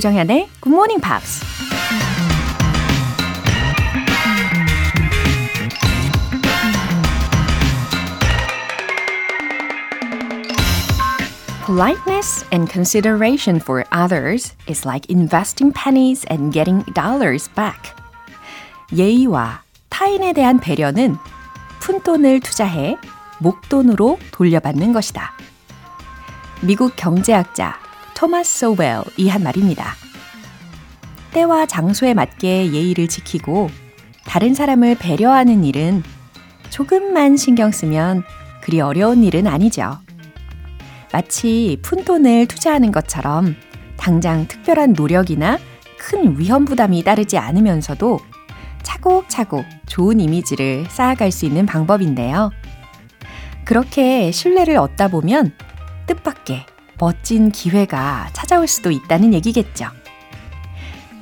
조정현의 Good Morning Pops. Politeness and consideration for others is like investing pennies and getting dollars back. 예의와 타인에 대한 배려는 푼돈을 투자해 목돈으로 돌려받는 것이다. 미국 경제학자 토마스 소웰이 한 말입니다. 때와 장소에 맞게 예의를 지키고 다른 사람을 배려하는 일은 조금만 신경 쓰면 그리 어려운 일은 아니죠. 마치 푼돈을 투자하는 것처럼 당장 특별한 노력이나 큰 위험 부담이 따르지 않으면서도 차곡차곡 좋은 이미지를 쌓아갈 수 있는 방법인데요. 그렇게 신뢰를 얻다 보면 뜻밖의 멋진 기회가 찾아올 수도 있다는 얘기겠죠.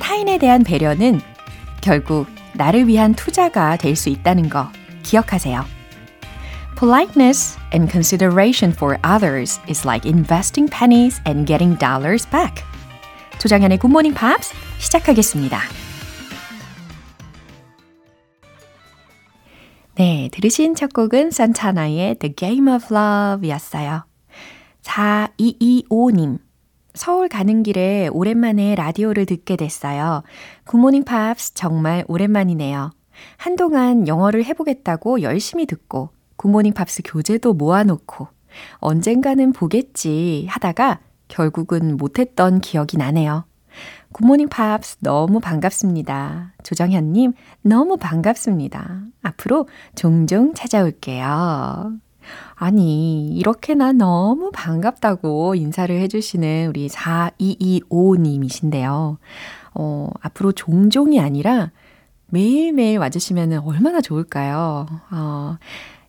타인에 대한 배려는 결국 나를 위한 투자가 될 수 있다는 거 기억하세요. Politeness and consideration for others is like investing pennies and getting dollars back. 조장현의 Morning Pops 시작하겠습니다. 네, 들으신 첫 곡은 산타나의 The Game of Love 였어요. 4225님. 서울 가는 길에 오랜만에 라디오를 듣게 됐어요. 굿모닝 팝스 정말 오랜만이네요. 한동안 영어를 해보겠다고 열심히 듣고 굿모닝 팝스 교재도 모아놓고 언젠가는 보겠지 하다가 결국은 못했던 기억이 나네요. 굿모닝 팝스 너무 반갑습니다. 조정현님 너무 반갑습니다. 앞으로 종종 찾아올게요. 아니, 이렇게나 너무 반갑다고 인사를 해주시는 우리 4225님이신데요. 어, 앞으로 종종이 아니라 매일매일 와주시면 얼마나 좋을까요? 어,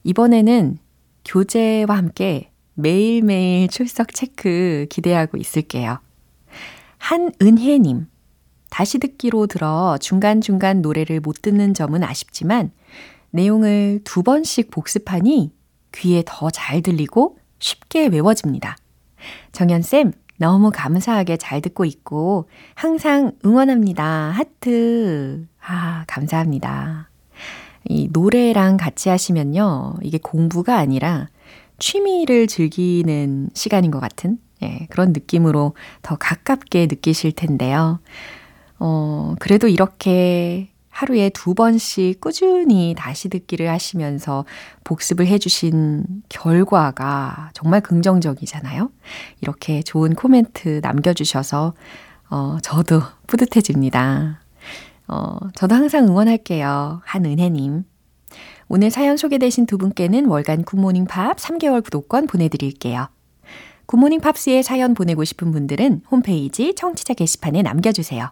이번에는 교재와 함께 매일매일 출석 체크 기대하고 있을게요. 한은혜님, 다시 듣기로 들어 중간중간 노래를 못 듣는 점은 아쉽지만 내용을 두 번씩 복습하니 귀에 더 잘 들리고 쉽게 외워집니다. 정연쌤, 너무 감사하게 잘 듣고 있고 항상 응원합니다. 하트. 아, 감사합니다. 이 노래랑 같이 하시면요. 이게 공부가 아니라 취미를 즐기는 시간인 것 같은 예, 그런 느낌으로 더 가깝게 느끼실 텐데요. 어, 그래도 이렇게 하루에 두 번씩 꾸준히 다시 듣기를 하시면서 복습을 해주신 결과가 정말 긍정적이잖아요. 이렇게 좋은 코멘트 남겨주셔서, 어, 저도 뿌듯해집니다. 어, 저도 항상 응원할게요. 한은혜님. 오늘 사연 소개되신 두 분께는 월간 굿모닝 팝 3개월 구독권 보내드릴게요. 굿모닝 팝스에 사연 보내고 싶은 분들은 홈페이지 청취자 게시판에 남겨주세요.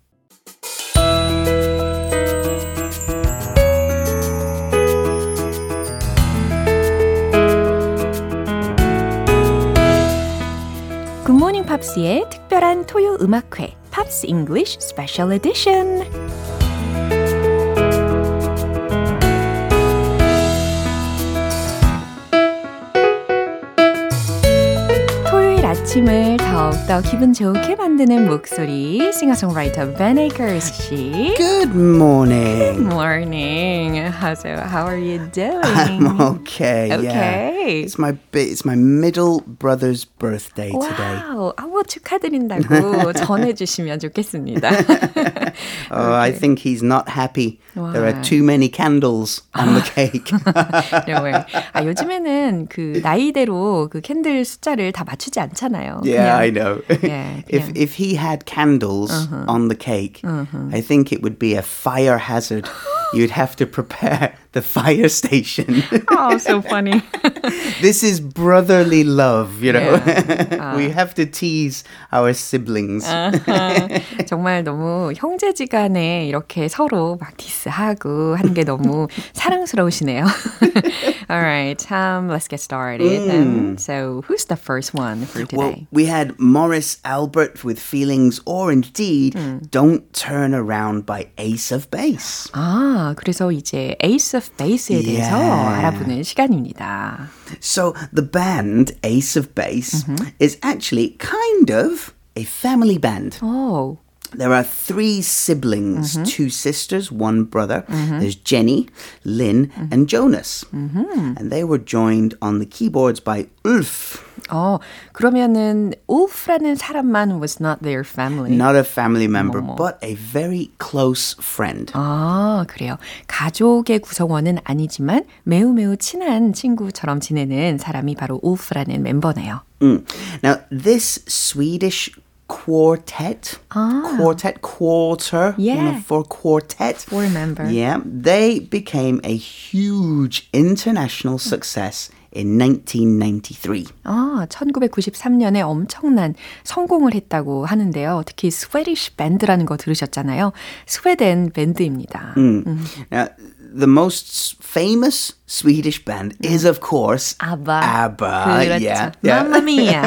팝스의 특별한 토요 음악회 팝스 잉글리쉬 스페셜 에디션 아침을 더욱더 기분 좋게 만드는 목소리 싱어송라이터 Ben Akers 씨. Good morning. Good morning. How's it, how are you doing? I'm okay. Okay. Yeah. It's my it's my middle brother's birthday wow. today. 와우. 아, 뭐 축하드린다고 전해 주시면 좋겠습니다. Oh, I think he's not happy. There are too many candles on the cake. no way. 아, 요즘에는 그 나이대로 그 캔들 숫자를 다 맞추지 않잖아요. Yeah, 그냥, I know. 예, if 그냥. if he had candles on the cake, I think it would be a fire hazard. You'd have to prepare the fire station. Oh, so funny. this is brotherly love, you know. Yeah. we have to tease our siblings. 정말 너무 형제지간에 이렇게 서로 막 디스하고 하는 게 너무 사랑스러우시네요. All right, um, let's get started. Mm. So, who's the first one for today? Well, we had Morris Albert with Feelings or Indeed mm. Don't Turn Around by Ace of Base. 아, 그래서 이제 Ace of Base에 대해서 yeah. 알아보는 시간입니다. So, the band Ace of Base mm-hmm. is actually kind of a family band. Oh. There are three siblings, mm-hmm. two sisters, one brother. Mm-hmm. There's Jenny, Lynn, mm-hmm. and Jonas. Mm-hmm. And they were joined on the keyboards by Ulf. 어, 그러면은 Ulf라는 사람만 was not their family. Not a family member, 어머. but a very close friend. 아, 그래요. 가족의 구성원은 아니지만 매우 매우 친한 친구처럼 지내는 사람이 바로 Ulf라는 멤버네요. Mm. Now, this Swedish quartet. Ah. Quartet, quarter. Yeah. For quartet. Remember. Yeah. They became a huge international success in 1993. 아, 1993년에 엄청난 성공을 했다고 하는데요. 특히 스웨디시 밴드라는 거 들으셨잖아요. 스웨덴 밴드입니다. 음. 음. Now, the most famous Swedish band is, of course, ABBA. ABBA. 그렇죠. Yeah. yeah. Mamma mia.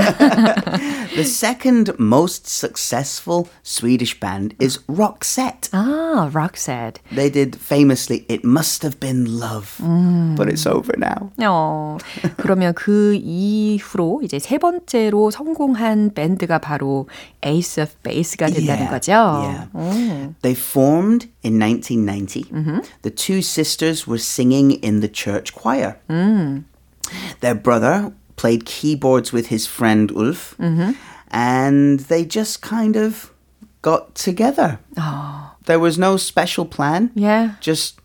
the second most successful Swedish band is Roxette. Ah, Roxette. They did famously It Must Have Been Love. 음. But it's over now. 어, 그러면 그 이후로 이제 세 번째로 성공한 밴드가 바로 Ace of Base가 된다는 yeah. 거죠. Yeah. 오. They formed in 1990. Mm-hmm. The two sisters were singing in the church choir. Mm. Their brother played keyboards with his friend Ulf, mm-hmm. and they just kind of got together. Oh. There was no special plan. Yeah. Just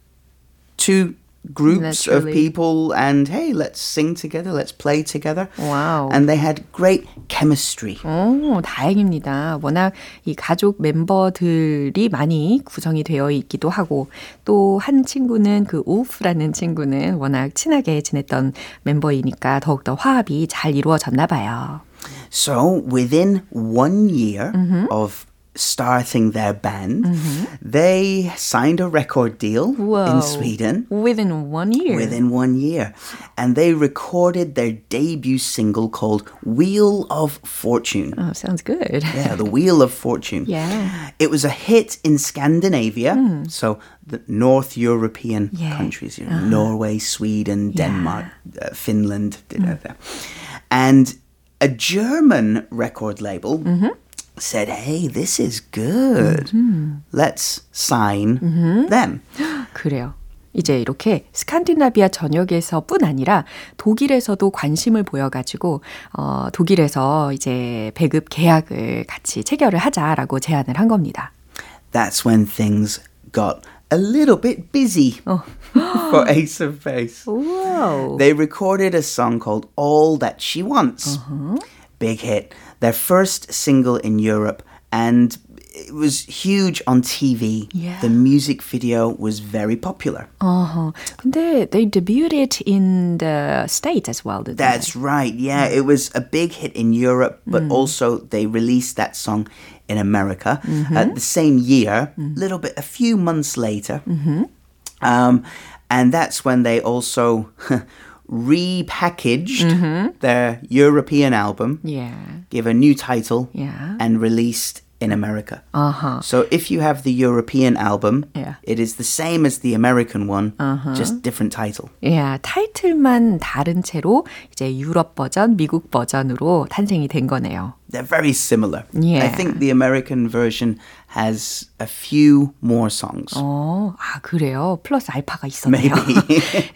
two groups of people and hey, let's sing together, let's play together. Wow. And they had great chemistry. 오, 다행입니다. 워낙 이 가족 멤버들이 많이 구성이 되어 있기도 하고 또 한 친구는 그 우프라는 친구는 워낙 친하게 지냈던 멤버이니까 더욱더 화합이 잘 이루어졌나 봐요. So within one year mm-hmm. of starting their band. Mm-hmm. They signed a record deal Whoa. in Sweden. Within one year? Within one year. And they recorded their debut single called Wheel of Fortune. Oh, sounds good. Yeah, The Wheel of Fortune. yeah. It was a hit in Scandinavia. Mm. So the North European yeah. countries, you know, uh-huh. Norway, Sweden, Denmark, yeah. uh, Finland. Mm. And a German record label. Mm-hmm said, hey, this is good. Mm-hmm. Let's sign mm-hmm. them. 그래요. 이제 이렇게 스칸디나비아 전역에서뿐 아니라 독일에서도 관심을 보여가지고 어, 독일에서 이제 배급 계약을 같이 체결을 하자라고 제안을 한 겁니다. That's when things got a little bit busy oh. for Ace of Base. Whoa. They recorded a song called All That She Wants. Uh-huh. Big hit. their first single in Europe, and it was huge on TV. Yeah. The music video was very popular. 근데 they debuted in the States as well, That's they? right. Yeah, it was a big hit in Europe, but mm. also they released that song in America mm-hmm. uh, the same year, a mm. little bit, a few months later. Mm-hmm. Um, and that's when they also repackaged mm-hmm. their European album, yeah. give a new title, yeah. and released in America. Uh-huh. So if you have the European album, yeah. it is the same as the American one, uh-huh. just different title. Yeah, 타이틀만 다른 채로 이제 유럽 버전, 미국 버전으로 탄생이 된 거네요. They're very similar. Yeah. I think the American version has a few more songs. 어, 아 그래요. 플러스 알파가 있었네요.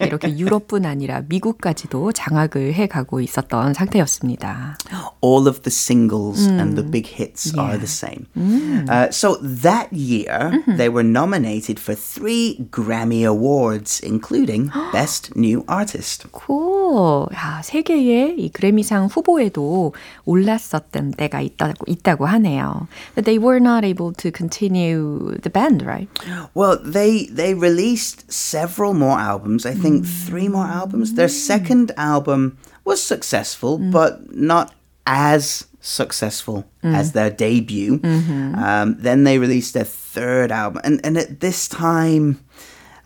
이렇게 유럽뿐 아니라 미국까지도 장악을 해 가고 있었던 상태였습니다. All of the singles 음. and the big hits yeah. are the same. 음. Uh, so that year, mm-hmm. they were nominated for three Grammy Awards, including Best New Artist. Cool. 야, 세 개의 이 그래미상 후보에도 올랐었던 때가 있다고, 있다고 하네요. But they were not able to continue the band, right? Well, they they released several more albums. I think mm. three more albums. Their second album was successful, mm. but not as successful mm. as their debut. Mm-hmm. Um, then they released their third album, and and at this time.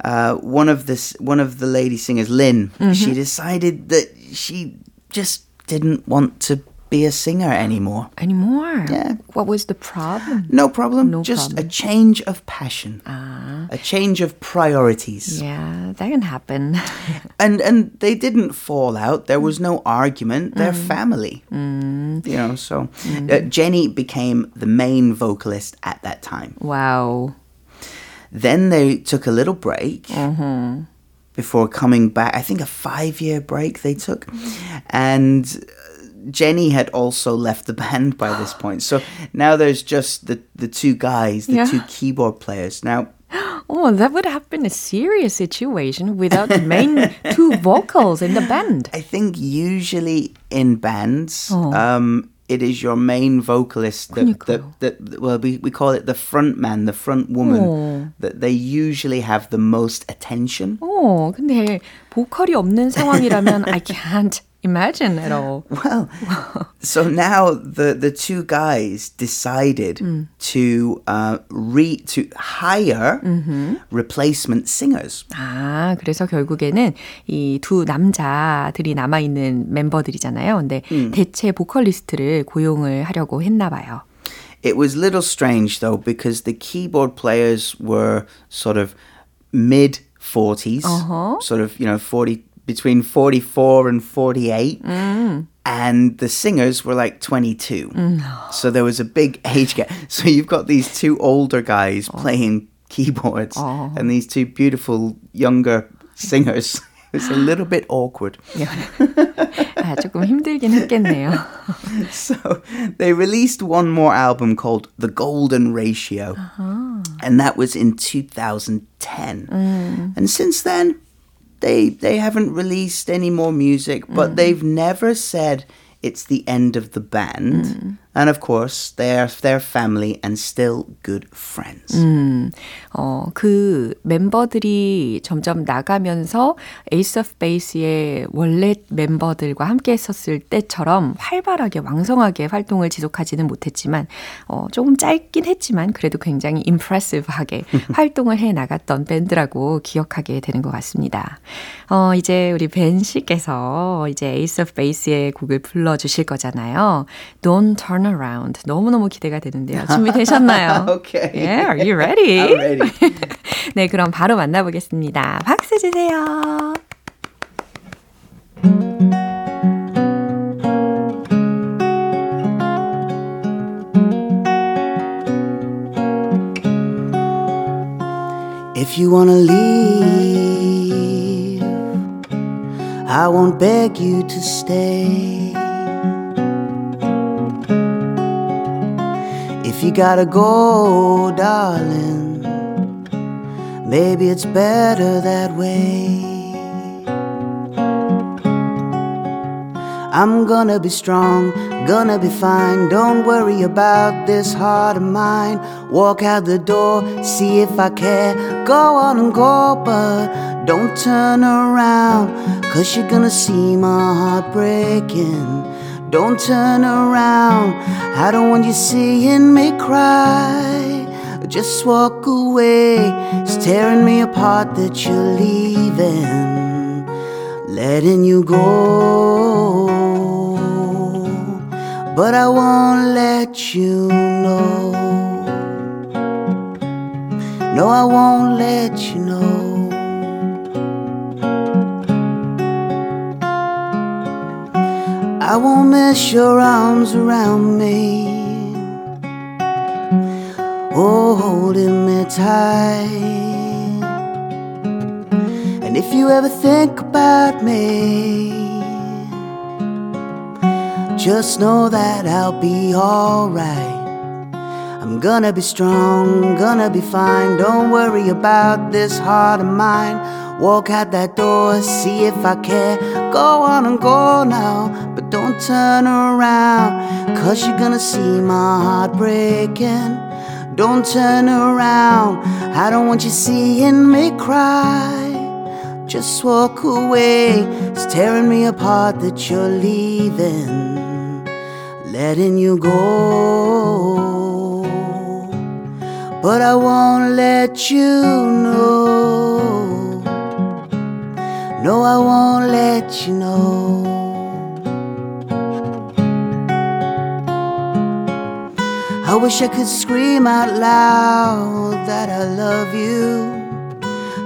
Uh, one of this, one of the lady singers, Lynn, she mm-hmm. decided that she just didn't want to be a singer anymore. Anymore? Yeah. What was the problem? No problem. No just problem. a change of passion, Ah. a change of priorities. Yeah, that can happen. And and they didn't fall out. There was no argument. They're family. You know, so uh, Jenny became the main vocalist at that time. wow. Then they took a little break before coming back. I think a five year break they took. And uh, Jenny had also left the band by this point. So now there's just the, the two guys, the Yeah. two keyboard players. Now, Oh, that would have been a serious situation without the main two vocals in the band. I think usually in bands, Oh. um, it is your main vocalist that, that, 그러니까요. that well we, we call it the front man, the front woman Oh. that they usually have the most attention. 어, 근데 보컬이 없는 상황이라면 I can't imagine at all. Well, so now the the two guys decided to uh, re to hire replacement singers. 아, 그래서 결국에는 이 두 남자들이 남아있는 멤버들이잖아요. 근데 대체 보컬리스트를 고용을 하려고 했나 봐요. It was a little strange though because the keyboard players were sort of mid 40s, Uh-huh. sort of, you know, 40 between 44 and 48. And the singers were like 22. So there was a big age gap. So you've got these two older guys playing keyboards and these two beautiful younger singers. It's a little bit awkward. 아, 조금 힘들긴 했겠네요. So they released one more album called The Golden Ratio. And that was in 2010. And since then, they they haven't released any more music, but mm. they've never said it's the end of the band. Mm. And of course, they're they're family and still good friends. 어, 그 멤버들이 점점 나가면서 에이스 오브 베이스의 원래 멤버들과 함께 했었을 때처럼 활발하게 왕성하게 활동을 지속하지는 못했지만 어, 조금 짧긴 했지만 그래도 굉장히 impressive하게 활동을 해 나갔던 밴드라고 기억하게 되는 것 같습니다. 어, 이제 우리 벤 씨께서 이제 에이스 오브 베이스의 곡을 불러 주실 거잖아요. Don't Turn Around. 너무너무 기대가 되는데요. 준비되셨나요? Okay. Yeah, are you ready? I'm ready. 네, 그럼 바로 만나보겠습니다. 박수 주세요. If you wanna leave, I won't beg you to stay. If you gotta go, darling, maybe it's better that way. I'm gonna be strong, gonna be fine. Don't worry about this heart of mine. Walk out the door, see if I care. Go on and go, but don't turn around. Cause you're gonna see my heart breaking. Don't turn around. I don't want you seeing me cry. Just walk away. It's tearing me apart that you're leaving letting you go. But I won't let you know. No, I won't let you know. Won't miss your arms around me. Oh, holding me tight. And if you ever think about me, just know that I'll be alright. I I'm gonna be strong, gonna be fine. Don't worry about this heart of mine. Walk out that door, see if I care. Go on and go now, but don't turn around. Cause you're gonna see my heart breaking. Don't turn around, I don't want you seeing me cry. Just walk away, it's tearing me apart that you're leaving, letting you go. But I won't let you know. No, I won't let you know. I wish I could scream out loud that I love you.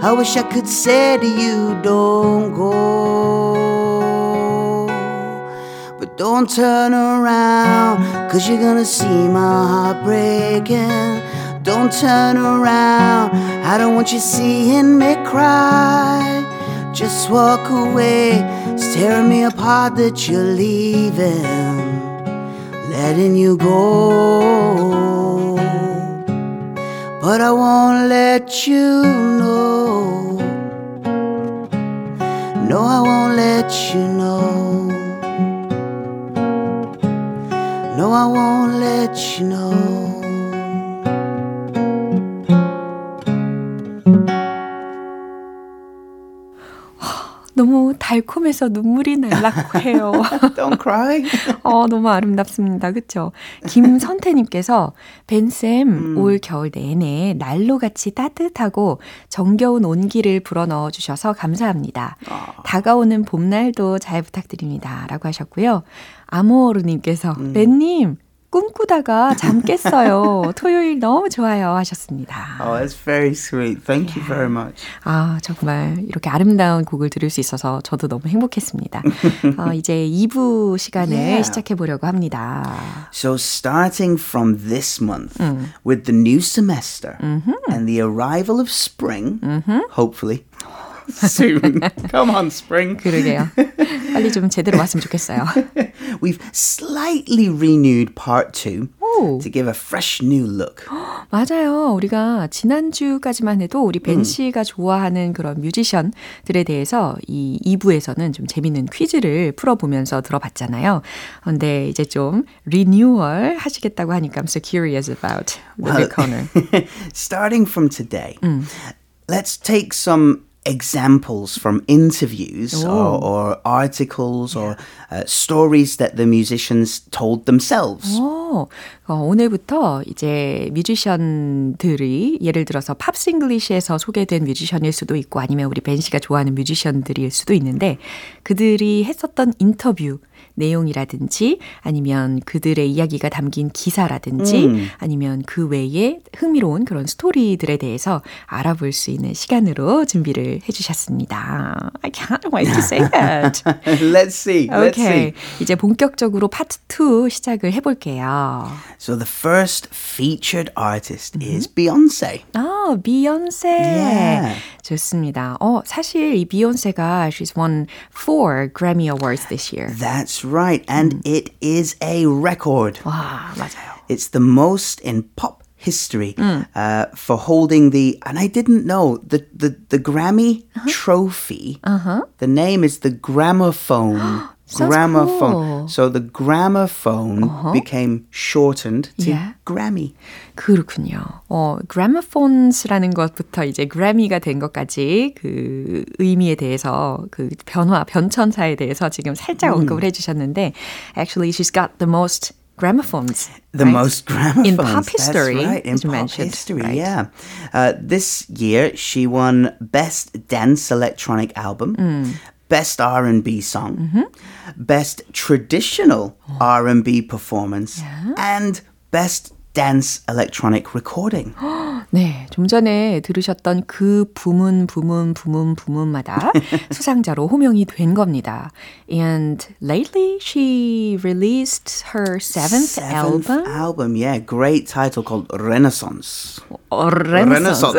I wish I could say to you, don't go. But don't turn around, cause you're gonna see my heart breaking. Don't turn around, I don't want you seeing me cry. Just walk away, it's tearing me apart that you're leaving letting you go. But I won't let you know. No, I won't let you know. No, I won't let you know. 너무 달콤해서 눈물이 날라고 해요. Don't cry. 어, 너무 아름답습니다. 그쵸? 김선태님께서, 벤쌤, 음. 올 겨울 내내 난로 같이 따뜻하고 정겨운 온기를 불어넣어 주셔서 감사합니다. 어. 다가오는 봄날도 잘 부탁드립니다. 라고 하셨고요. 아모르님께서, 음. 벤님, 꿈꾸다가 잠 깼어요. 토요일 너무 좋아요 하셨습니다. Oh, that's very sweet. Thank you very much. 아, 정말 이렇게 아름다운 곡을 들을 수 있어서 저도 너무 행복했습니다. 어, 이제 2부 시간을 yeah. 시작해 보려고 합니다. So starting from this month 음. with the new semester mm-hmm. and the arrival of spring, mm-hmm. hopefully soon. Come on, spring. 그러게요. 빨리 좀 제대로 왔으면 좋겠어요. We've slightly renewed part two 오. to give a fresh new look. 맞아요. 우리가 지난주까지만 해도 우리 벤 씨가 좋아하는 그런 뮤지션들에 대해서 이 2부에서는 좀 재밌는 퀴즈를 풀어보면서 들어봤잖아요. 근데 이제 좀 리뉴얼 하시겠다고 하니까 I'm so curious about the well, corner. starting from today, 음. let's take some examples from interviews or, or, articles yeah. or uh, stories that the musicians told themselves. 오, 어, 오늘부터 이제 뮤지션들이 예를 들어서 팝싱글리시에서 소개된 뮤지션일 수도 있고 아니면 우리 벤 씨가 좋아하는 뮤지션들일 수도 있는데 그들이 했었던 인터뷰 내용이라든지 아니면 그들의 이야기가 담긴 기사라든지 음. 아니면 그 외에 흥미로운 그런 스토리들에 대해서 알아볼 수 있는 시간으로 준비를 해주셨습니다. I can't wait to say it. Let's see. Let's okay. see. 이제 본격적으로 파트 2 시작을 해볼게요. So the first featured artist mm-hmm. is Beyonce. 아, 비욘세. Yeah. 좋습니다. 어, 사실 이 비욘세가 she's won four Grammy Awards this year. That's right. And 음. it is a record. 와, 맞아요. It's the most in pop history mm. uh, for holding the and I didn't know the the, the Grammy uh-huh. trophy. Uh-huh. The name is the gramophone gramophone. Cool. So the gramophone uh-huh. became shortened to yeah. Grammy. 그렇군요. 어, gramophones라는 것부터 이제 Grammy가 된 것까지 그 의미에 대해서 그 변화, 변천사에 대해서 지금 살짝 언급을 해주셨는데 actually she's got the most gramophones. The right? most gramophones. In pop history. That's right. In pop mentioned, history, right? yeah. Uh, this year, she won Best Dance Electronic Album, mm. Best R&B Song, mm-hmm. Best Traditional oh. R&B Performance, yeah. and Best Dance Electronic Recording. 네, 좀 전에 들으셨던 그 부문, 부문, 부문, 부문마다 수상자로 호명이 된 겁니다. And lately she released her seventh, Seventh album. album, yeah, great title called Renaissance. 어, Renaissance.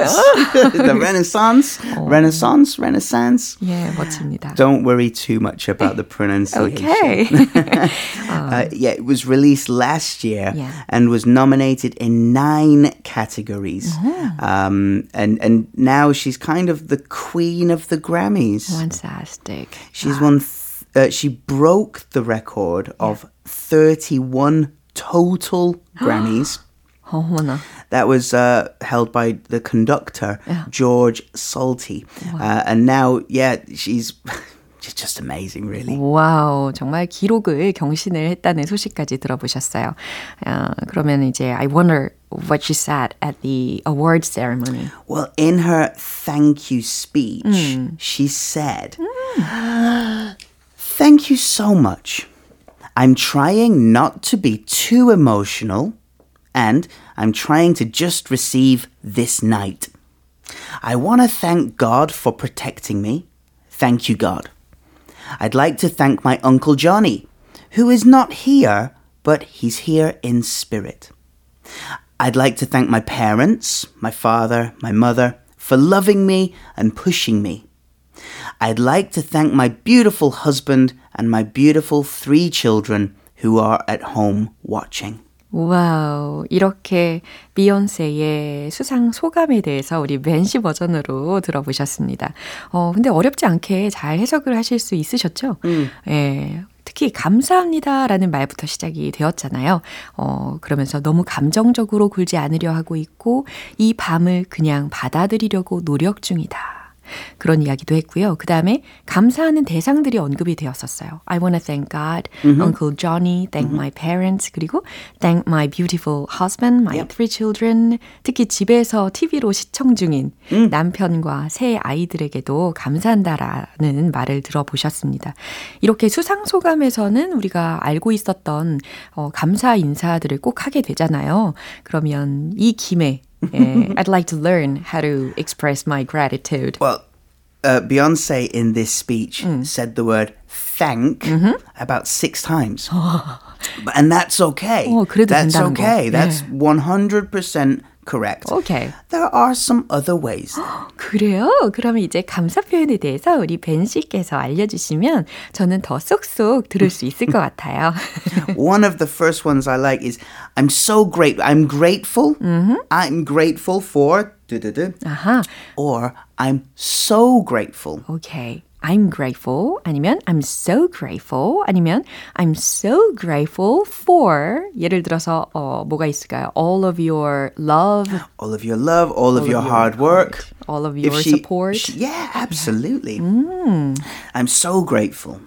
the Renaissance, Renaissance, Renaissance. 예, 멋집니다. Don't worry too much about the pronunciation. Okay. Uh, yeah, it was released last year Yeah. and was nominated in nine categories. Um, and and now she's kind of the queen of the Grammys. Fantastic. She's won. Th- uh, she broke the record of 31 total Grammys. 어머나. That was uh, held by the conductor George Salty, uh, and now, yeah, she's she's just amazing, really. 와우, 정말 기록을 경신을 했다는 소식까지 들어보셨어요. 어, 그러면 이제 I wonder what she said at the award ceremony. Well, in her thank you speech, she said, Thank you so much. I'm trying not to be too emotional, and I'm trying to just receive this night. I want to thank God for protecting me. Thank you, God. I'd like to thank my Uncle Johnny, who is not here, but he's here in spirit. I'd like to thank my parents, my father, my mother, for loving me and pushing me. I'd like to thank my beautiful husband and my beautiful three children who are at home watching. 와우, 이렇게 비욘세의 수상 소감에 대해서 우리 맨시 버전으로 들어보셨습니다. 어, 근데 어렵지 않게 잘 해석을 하실 수 있으셨죠? 예. 특히 감사합니다라는 말부터 시작이 되었잖아요. 어, 그러면서 너무 감정적으로 굴지 않으려 하고 있고 이 밤을 그냥 받아들이려고 노력 중이다. 그런 이야기도 했고요. 그 다음에 감사하는 대상들이 언급이 되었었어요. I want to thank God, Uncle Johnny, thank my parents, 그리고 thank my beautiful husband, my three children. 특히 집에서 TV로 시청 중인 남편과 새 아이들에게도 감사한다라는 말을 들어보셨습니다. 이렇게 수상 소감에서는 우리가 알고 있었던 어, 감사 인사들을 꼭 하게 되잖아요. 그러면 이 김에 예, I'd like to learn how to express my gratitude. Well, uh, Beyonce in this speech said the word thank about six times. But- and that's okay. 어, 그래도 that's 된다는 거. okay. That's 네. 100% correct. Okay. There are some other ways. 그래요? 그러면 이제 감사 표현에 대해서 우리 벤 씨께서 알려주시면 저는 더 쏙쏙 들을 수 있을 것 같아요. One of the first ones I like is I'm so great. I'm grateful. I'm grateful for duh-duh-duh, 아하, or I'm so grateful. 오케이. I'm grateful 아니면 I'm so grateful 아니면 I'm so grateful for 예를 들어서 어, 뭐가 있을까요? All of your love, All of your love, all, of of your your hard work. all of If your she- support. she- yeah, absolutely. I'm so grateful.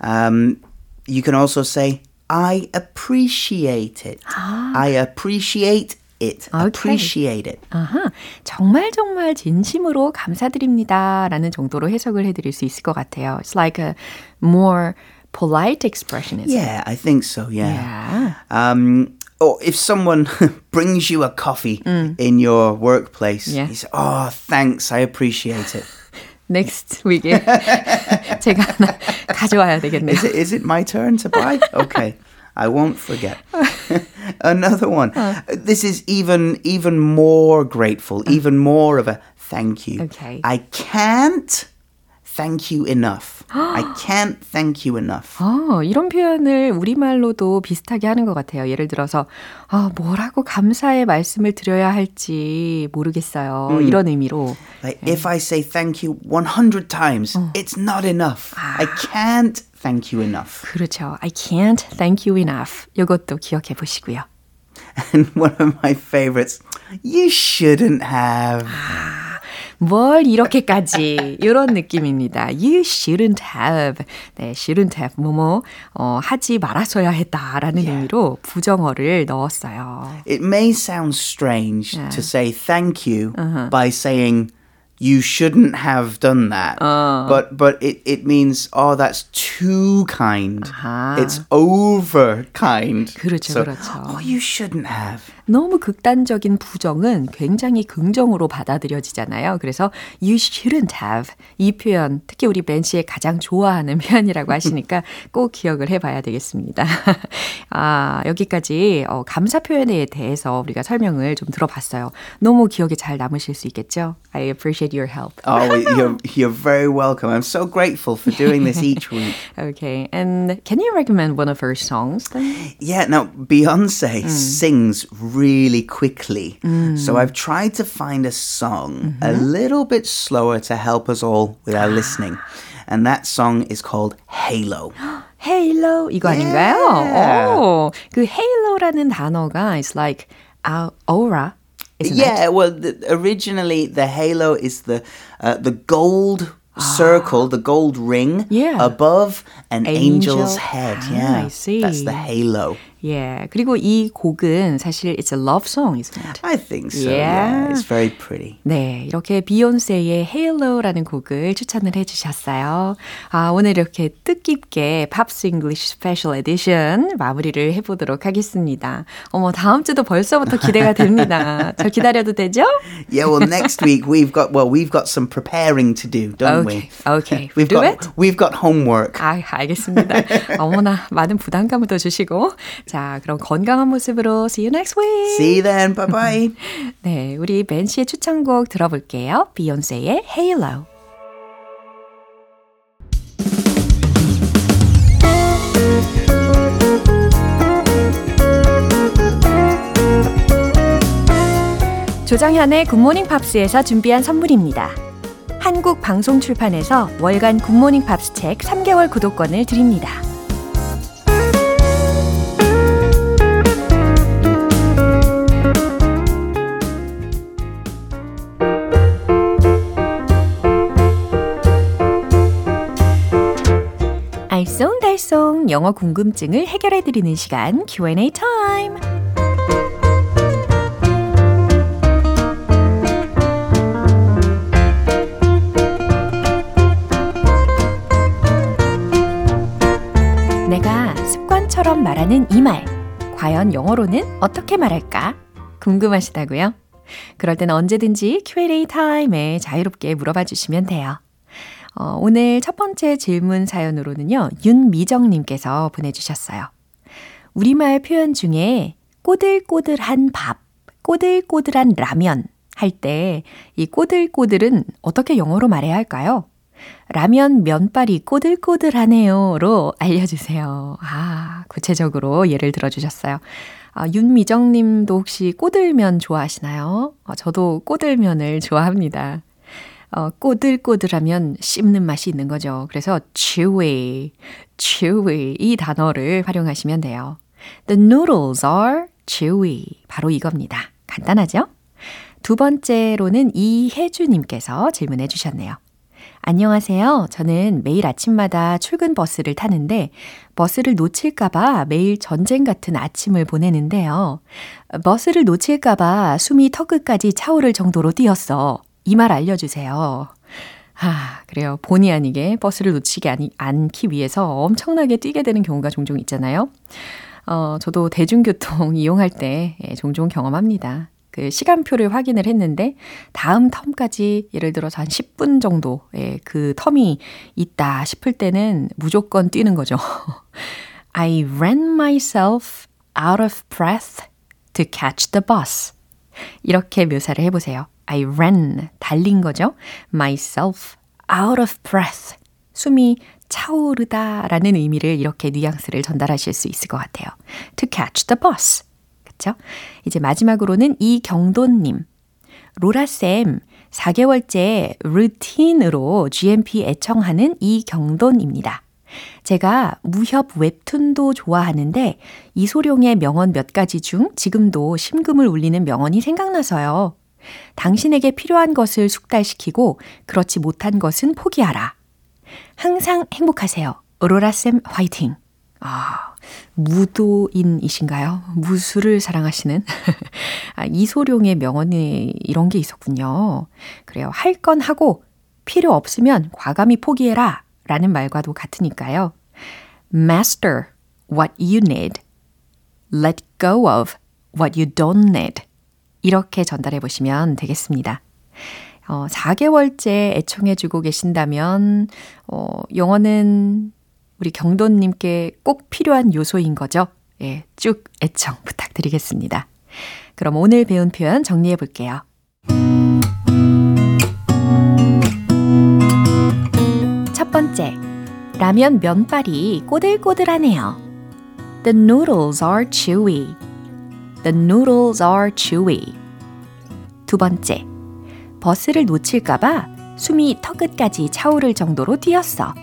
Um, you can also say, I appreciate it. I appreciate it. Okay. Appreciate it. 아하, 정말 정말 진심으로 감사드립니다라는 정도로 해석을 해드릴 수 있을 것 같아요. It's like a more polite expression, isn't it? Yeah, I think so. Yeah. Yeah. Um, or if someone brings you a coffee in your workplace, Yeah. you say, "Oh, thanks, I appreciate it." Next week에 제가 하나 가져와야 되겠네요. Is it is it my turn to buy? Okay. I won't forget. Another one. This is even even more grateful, even more of a thank you. Okay. I can't thank you enough. I can't thank you enough. 어, 이런 표현을 우리말로도 비슷하게 하는 것 같아요. 예를 들어서, 아, 뭐라고 감사의 말씀을 드려야 할지 모르겠어요. 이런 의미로. Like if I say thank you 100 times, it's not enough. I can't thank you enough. 그렇죠. I can't thank you enough. 이것도 기억해 보시고요. And one of my favorites, you shouldn't have. 뭘 이렇게까지 이런 느낌입니다. You shouldn't have. 네, shouldn't have 뭐뭐 어, 하지 말았어야 했다라는 의미로 부정어를 넣었어요. It may sound strange to say thank you by saying you shouldn't have done that. But but it, it means oh that's too kind. 아하. It's over kind. 그렇죠, so, 그렇죠. Oh, you shouldn't have. 너무 극단적인 부정은 굉장히 긍정으로 받아들여지잖아요. 그래서 you shouldn't have 이 표현 특히 우리 벤 씨의 가장 좋아하는 표현이라고 하시니까 꼭 기억을 해봐야 되겠습니다. 아 여기까지 어, 감사 표현에 대해서 우리가 설명을 좀 들어봤어요. 너무 기억에 잘 남으실 수 있겠죠? I appreciate your help. Oh, you're, you're very welcome. I'm so grateful for doing this each week. Okay, and can you recommend one of her songs then? Yeah, now Beyonce sings really quickly. So I've tried to find a song a little bit slower to help us all with our listening. And that song is called Halo. Halo 이거 아닌가요? Yeah. 오, 그 Halo라는 단어가 is like uh, aura, isn't yeah, it? well, the, originally the halo is the uh, the gold circle, the gold ring Yeah. above an Angel. angel's head. Ah, yeah, I see. That's the halo. 예, 그리고 이 곡은 사실 it's a love song, isn't it? I think so. Yeah. Yeah, it's very pretty. 네, 이렇게 비욘세의 Halo라는 곡을 추천을 해주셨어요. 아, 오늘 이렇게 뜻깊게 팝스 잉글리시 스페셜 에디션 마무리를 해보도록 하겠습니다. 어머, 다음 주도 벌써부터 기대가 됩니다. 저 기다려도 되죠? Yeah, well, next week we've got well, we've got some preparing to do, don't Okay, we? okay. We've Do got it. we've got homework. 아, 알겠습니다. 어머나, 많은 부담감을 더 주시고. 자, 그럼 건강한 모습으로 see you next week. See you then. Bye bye. 네, 우리 벤 씨의 추천곡 들어볼게요. 비욘세의 Halo. 조장현의 굿모닝 팝스에서 준비한 선물입니다. 한국 방송 출판에서 월간 굿모닝 팝스 책 3개월 구독권을 드립니다. 알쏭달쏭 영어 궁금증을 해결해 드리는 시간 Q&A 타임. 내가 습관처럼 말하는 이 말, 과연 영어로는 어떻게 말할까? 궁금하시다고요? 그럴 땐 언제든지 Q&A 타임에 자유롭게 물어봐 주시면 돼요. 어, 오늘 첫 번째 질문 사연으로는요, 윤미정님께서 보내주셨어요. 우리말 표현 중에 꼬들꼬들한 밥, 꼬들꼬들한 라면 할 때 이 꼬들꼬들은 어떻게 영어로 말해야 할까요? 라면 면발이 꼬들꼬들하네요로 알려주세요. 아, 구체적으로 예를 들어주셨어요. 아, 윤미정 님도 혹시 꼬들면 좋아하시나요? 어, 저도 꼬들면을 좋아합니다. 어, 꼬들꼬들하면 씹는 맛이 있는 거죠. 그래서 chewy, chewy 이 단어를 활용하시면 돼요. The noodles are chewy. 바로 이겁니다. 간단하죠? 두 번째로는 이혜주님께서 질문해 주셨네요. 안녕하세요. 저는 매일 아침마다 출근 버스를 타는데 버스를 놓칠까봐 매일 전쟁 같은 아침을 보내는데요. 버스를 놓칠까봐 숨이 턱끝까지 차오를 정도로 뛰었어. 이 말 알려주세요. 아, 그래요. 본의 아니게 버스를 놓치지 아니, 않기 위해서 엄청나게 뛰게 되는 경우가 종종 있잖아요. 어, 저도 대중교통 이용할 때 예, 종종 경험합니다. 그 시간표를 확인을 했는데 다음 텀까지 예를 들어서 한 10분 정도 예, 그 텀이 있다 싶을 때는 무조건 뛰는 거죠. I ran myself out of breath to catch the bus. 이렇게 묘사를 해보세요. I ran, 달린 거죠. myself out of breath. 숨이 차오르다 라는 의미를 이렇게 뉘앙스를 전달하실 수 있을 것 같아요. to catch the bus. 그쵸? 이제 마지막으로는 이경돈님. 로라쌤, 4개월째 루틴으로 GMP 애청하는 이경돈입니다. 제가 무협 웹툰도 좋아하는데 이소룡의 명언 몇 가지 중 지금도 심금을 울리는 명언이 생각나서요. 당신에게 필요한 것을 숙달시키고 그렇지 못한 것은 포기하라. 항상 행복하세요. 오로라쌤 화이팅. 아, 무도인이신가요? 무술을 사랑하시는? 아, 이소룡의 명언에 이런 게 있었군요. 그래요. 할 건 하고 필요 없으면 과감히 포기해라. 라는 말과도 같으니까요. Master what you need. Let go of what you don't need. 이렇게 전달해 보시면 되겠습니다. 어, 4개월째 애청해주고 계신다면, 어, 영어는 우리 경도님께 꼭 필요한 요소인 거죠. 예, 쭉 애청 부탁드리겠습니다. 그럼 오늘 배운 표현 정리해 볼게요. 첫 번째, 라면 면발이 꼬들꼬들하네요. The noodles are chewy. The noodles are chewy. 두 번째, 버스를 놓칠까봐 숨이 턱끝까지 차오를 정도로 뛰었어.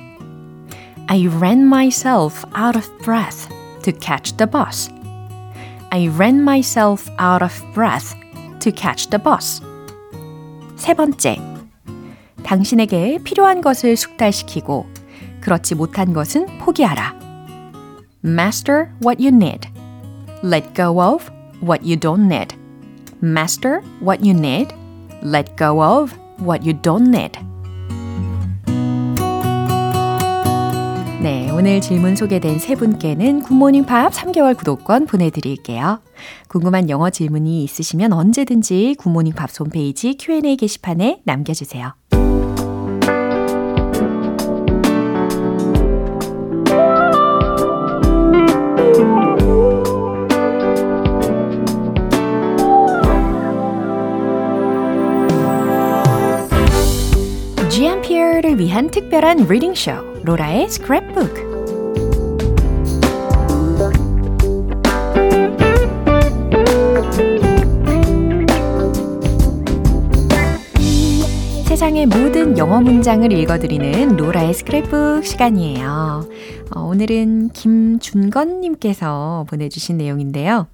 I ran myself out of breath to catch the bus. I ran myself out of breath to catch the bus. 세 번째, 당신에게 필요한 것을 숙달시키고 그렇지 못한 것은 포기하라. Master what you need. Let go of what you don't need. Master what you need. Let go of what you don't need. 네, 오늘 질문 소개된 세 분께는 굿모닝 팝 3개월 구독권 보내드릴게요. 궁금한 영어 질문이 있으시면 언제든지 굿모닝 팝 홈페이지 Q&A 게시판에 남겨주세요. 위한 특별한 reading쇼 로라의 스크랩북 세상의 모든 영어 문장을 읽어드리는 로라의 스크랩북 시간이에요. 어, 오늘은 김준건님께서 보내주신 내용인데요.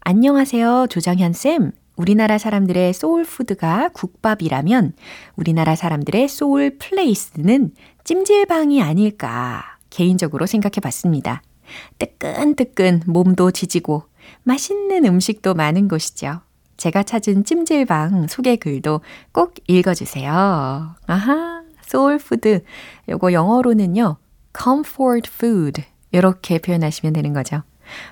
안녕하세요, 조정현쌤. 우리나라 사람들의 소울푸드가 국밥이라면 우리나라 사람들의 soul place는 찜질방이 아닐까 개인적으로 생각해 봤습니다. 뜨끈뜨끈 몸도 지지고 맛있는 음식도 많은 곳이죠. 제가 찾은 찜질방 소개 글도 꼭 읽어주세요. 아하, 소울푸드. 요거 영어로는요, comfort food. 이렇게 표현하시면 되는 거죠.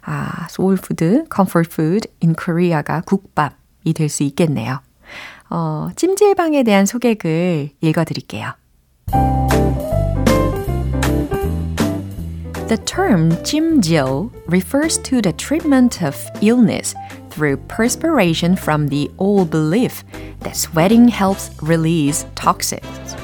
아, 소울푸드, comfort food in Korea가 국밥 이 될 수 있겠네요. 어, 찜질방에 대한 소개글 읽어드릴게요. The term 찜질 refers to the treatment of illness through perspiration from the old belief that sweating helps release toxins.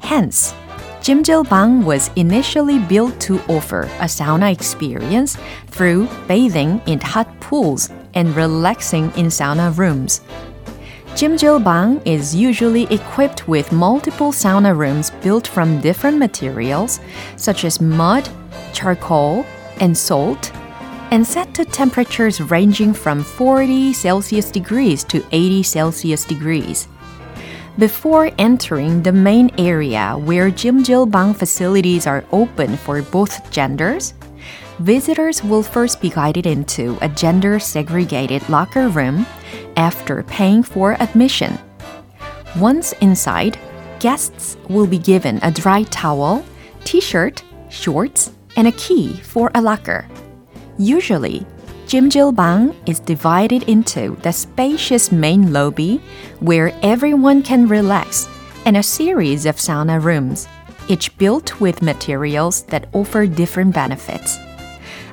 Hence, Jimjilbang was initially built to offer a sauna experience through bathing in hot pools and relaxing in sauna rooms. Jimjilbang is usually equipped with multiple sauna rooms built from different materials such as mud, charcoal, and salt, and set to temperatures ranging from 40 Celsius degrees to 80 Celsius degrees. Before entering the main area where Jimjilbang facilities are open for both genders, visitors will first be guided into a gender segregated locker room after paying for admission. Once inside, guests will be given a dry towel, t shirt, shorts, and a key for a locker. Usually, Jimjilbang is divided into the spacious main lobby where everyone can relax and a series of sauna rooms, each built with materials that offer different benefits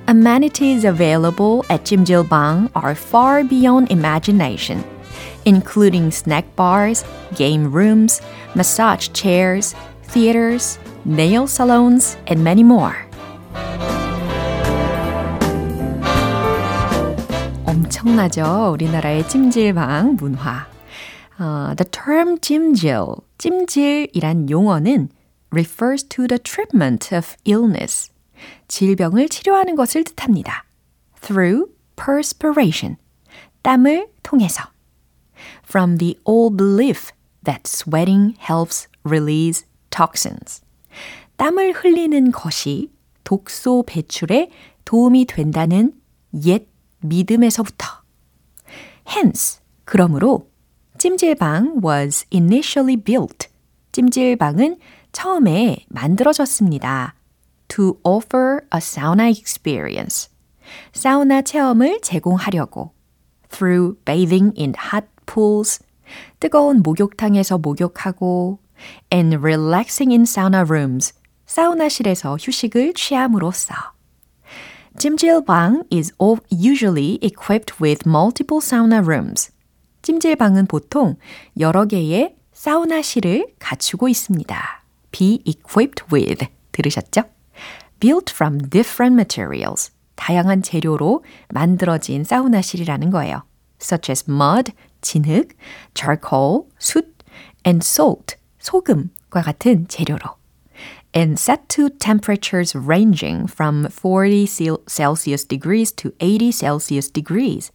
Amenities available at Jimjilbang are far beyond imagination, including snack bars, game rooms, massage chairs, theaters, nail salons, and many more. 엄청나죠? 우리나라의 찜질방 문화. Uh, the term 찜질, 찜질이란 용어는 refers to the treatment of illness. 질병을 치료하는 것을 뜻합니다. through perspiration. 땀을 통해서. From the old belief that sweating helps release toxins. 땀을 흘리는 것이 독소 배출에 도움이 된다는 옛 믿음에서부터. Hence, 그러므로 찜질방 was initially built. 찜질방은 처음에 만들어졌습니다. To offer a sauna experience. 사우나 체험을 제공하려고. through bathing in hot pools. 뜨거운 목욕탕에서 목욕하고 and relaxing in sauna rooms. 사우나실에서 휴식을 취함으로써. 찜질방 is usually equipped with multiple sauna rooms. 찜질방은 보통 여러 개의 사우나실을 갖추고 있습니다. be equipped with 들으셨죠? Built from different materials. 다양한 재료로 만들어진 사우나실이라는 거예요. such as mud, 진흙, charcoal, 숯, and salt, 소금과 같은 재료로. and set to temperatures ranging from 40 Celsius degrees to 80 Celsius degrees.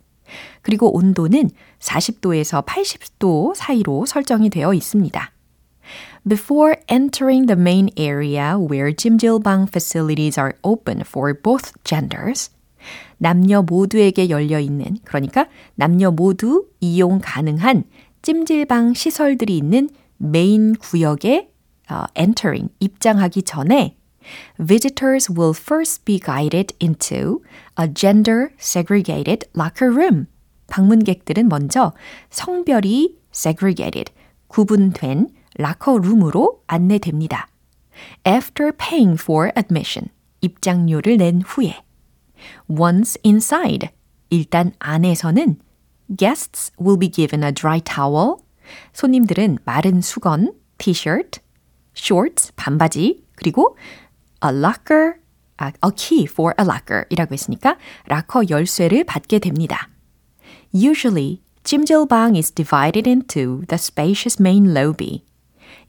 그리고 온도는 40도에서 80도 사이로 설정이 되어 있습니다. Before entering the main area where 찜질방 facilities are open for both genders, 남녀 모두에게 열려 있는, 그러니까 남녀 모두 이용 가능한 찜질방 시설들이 있는 메인 구역에 uh, entering, 입장하기 전에 visitors will first be guided into a gender segregated locker room. 방문객들은 먼저 성별이 segregated, 구분된 라커룸으로 안내됩니다. After paying for admission, 입장료를 낸 후에. Once inside, 일단 안에서는 guests will be given a dry towel. 손님들은 마른 수건, t-shirt, shorts, 반바지, 그리고 a locker, a key for a locker 이라고 했으니까 락커 열쇠를 받게 됩니다. Usually, 찜질방 is divided into the spacious main lobby.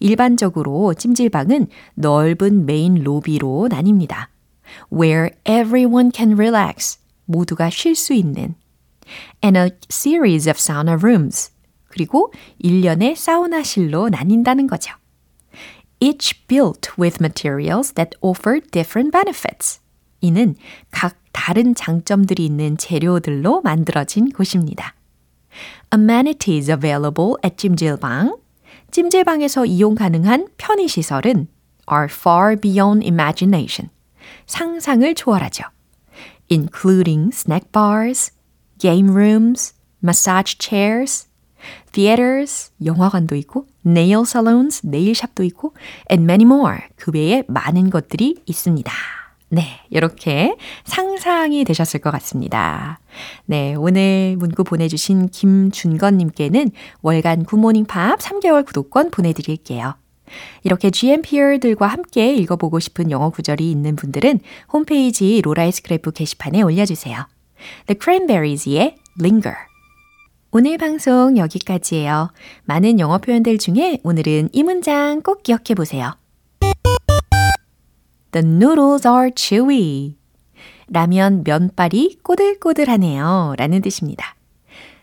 일반적으로 찜질방은 넓은 메인 로비로 나뉩니다. Where everyone can relax. 모두가 쉴 수 있는. And a series of sauna rooms. 그리고 일련의 사우나실로 나뉜다는 거죠. Each built with materials that offer different benefits. 이는 각 다른 장점들이 있는 재료들로 만들어진 곳입니다. Amenities available at 찜질방. 찜질방에서 이용 가능한 편의시설은 are far beyond imagination. 상상을 초월하죠. including snack bars, game rooms, massage chairs, theaters, 영화관도 있고, nail salons, 네일샵도 있고, and many more. 그 외에 많은 것들이 있습니다. 네, 이렇게 상상이 되셨을 것 같습니다. 네, 오늘 문구 보내주신 김준건님께는 월간 굿모닝 팝 3개월 구독권 보내드릴게요. 이렇게 GMPR들과 함께 읽어보고 싶은 영어 구절이 있는 분들은 홈페이지 로라의 스크랩북 게시판에 올려주세요. The Cranberries의 Linger. 오늘 방송 여기까지예요. 많은 영어 표현들 중에 오늘은 이 문장 꼭 기억해 보세요. The noodles are chewy. 라면 면발이 꼬들꼬들하네요. 라는 뜻입니다.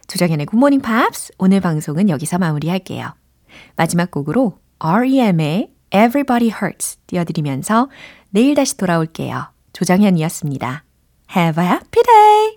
조정현의 굿모닝 팝스 오늘 방송은 여기서 마무리할게요. 마지막 곡으로 REM의 Everybody Hurts 띄워드리면서 내일 다시 돌아올게요. 조정현이었습니다. Have a happy day!